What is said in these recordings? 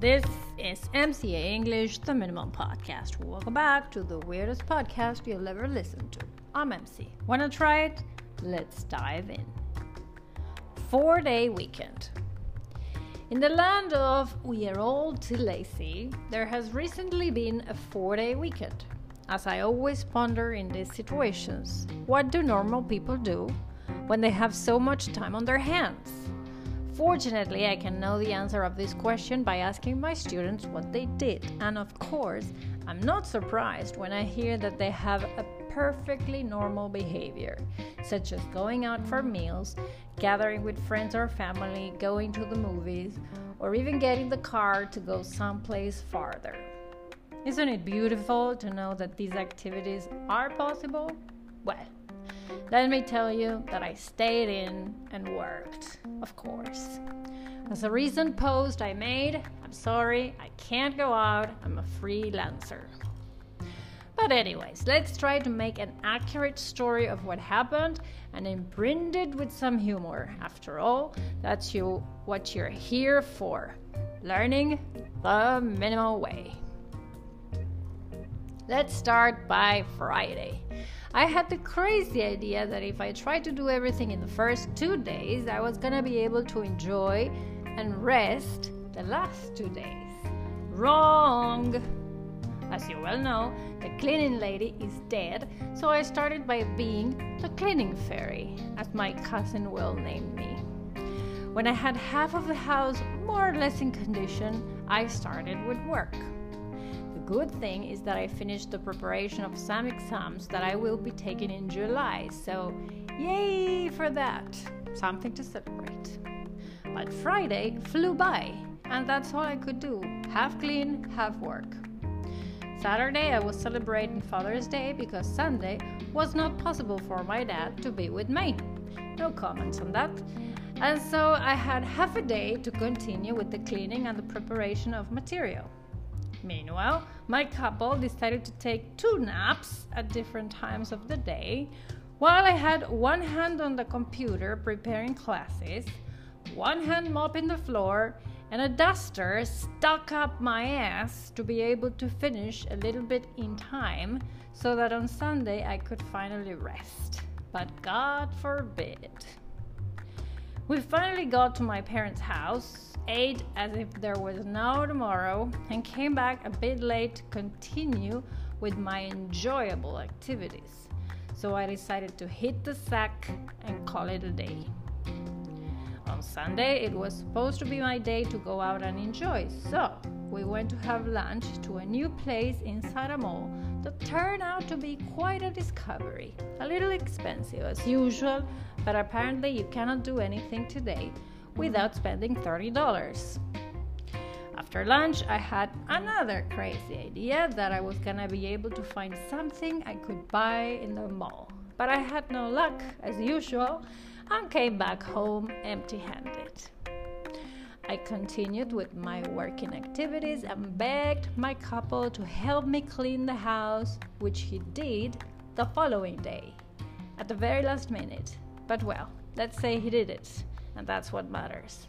This is MCA English, the Minimum Podcast. Welcome back to the weirdest podcast you'll ever listen to. I'm MC. Wanna try it? Let's dive in. Four day weekend. In the land of we are all too lazy, there has recently been a four day weekend. As I always ponder in these situations, what do normal people do when they have so much time on their hands? Fortunately, I can know the answer of this question by asking my students what they did. And of course, I'm not surprised when I hear that they have a perfectly normal behavior, such as going out for meals, gathering with friends or family, going to the movies, or even getting the car to go someplace farther. Isn't it beautiful to know that these activities are possible? Well, let me tell you that I stayed in and worked, of course. As a recent post I made, I'm sorry, I can't go out, I'm a freelancer. But, anyways, let's try to make an accurate story of what happened and imprint it with some humor. After all, that's you, what you're here for learning the minimal way. Let's start by Friday. I had the crazy idea that if I tried to do everything in the first two days, I was gonna be able to enjoy and rest the last two days. Wrong! As you well know, the cleaning lady is dead, so I started by being the cleaning fairy, as my cousin Will named me. When I had half of the house more or less in condition, I started with work good thing is that I finished the preparation of some exams that I will be taking in July, so yay for that! Something to celebrate. But Friday flew by, and that's all I could do half clean, half work. Saturday, I was celebrating Father's Day because Sunday was not possible for my dad to be with me. No comments on that. And so I had half a day to continue with the cleaning and the preparation of material. Meanwhile, my couple decided to take two naps at different times of the day while I had one hand on the computer preparing classes, one hand mopping the floor, and a duster stuck up my ass to be able to finish a little bit in time so that on Sunday I could finally rest. But God forbid. We finally got to my parents' house ate as if there was no tomorrow, and came back a bit late to continue with my enjoyable activities. So I decided to hit the sack and call it a day. On Sunday, it was supposed to be my day to go out and enjoy, so we went to have lunch to a new place inside a mall that turned out to be quite a discovery. A little expensive as usual, but apparently you cannot do anything today without spending $30. After lunch, I had another crazy idea that I was gonna be able to find something I could buy in the mall. But I had no luck, as usual, and came back home empty handed. I continued with my working activities and begged my couple to help me clean the house, which he did the following day, at the very last minute. But well, let's say he did it and that's what matters.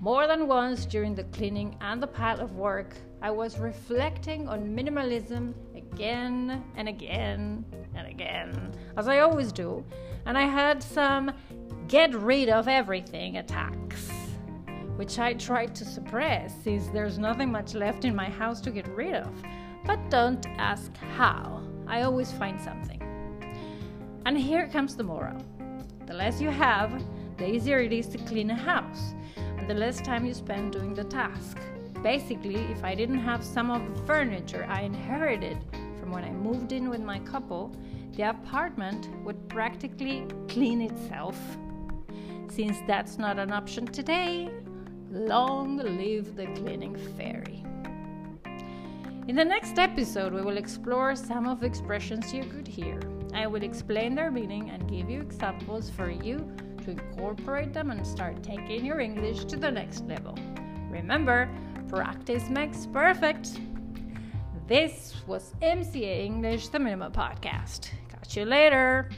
More than once during the cleaning and the pile of work, I was reflecting on minimalism again and again and again, as I always do, and I had some get rid of everything attacks, which I tried to suppress since there's nothing much left in my house to get rid of. But don't ask how, I always find something. And here comes the moral the less you have, the easier it is to clean a house and the less time you spend doing the task. Basically, if I didn't have some of the furniture I inherited from when I moved in with my couple, the apartment would practically clean itself. Since that's not an option today, long live the cleaning fairy. In the next episode, we will explore some of the expressions you could hear. I will explain their meaning and give you examples for you to incorporate them and start taking your English to the next level. Remember, practice makes perfect. This was MCA English, the Minimum Podcast. Catch you later.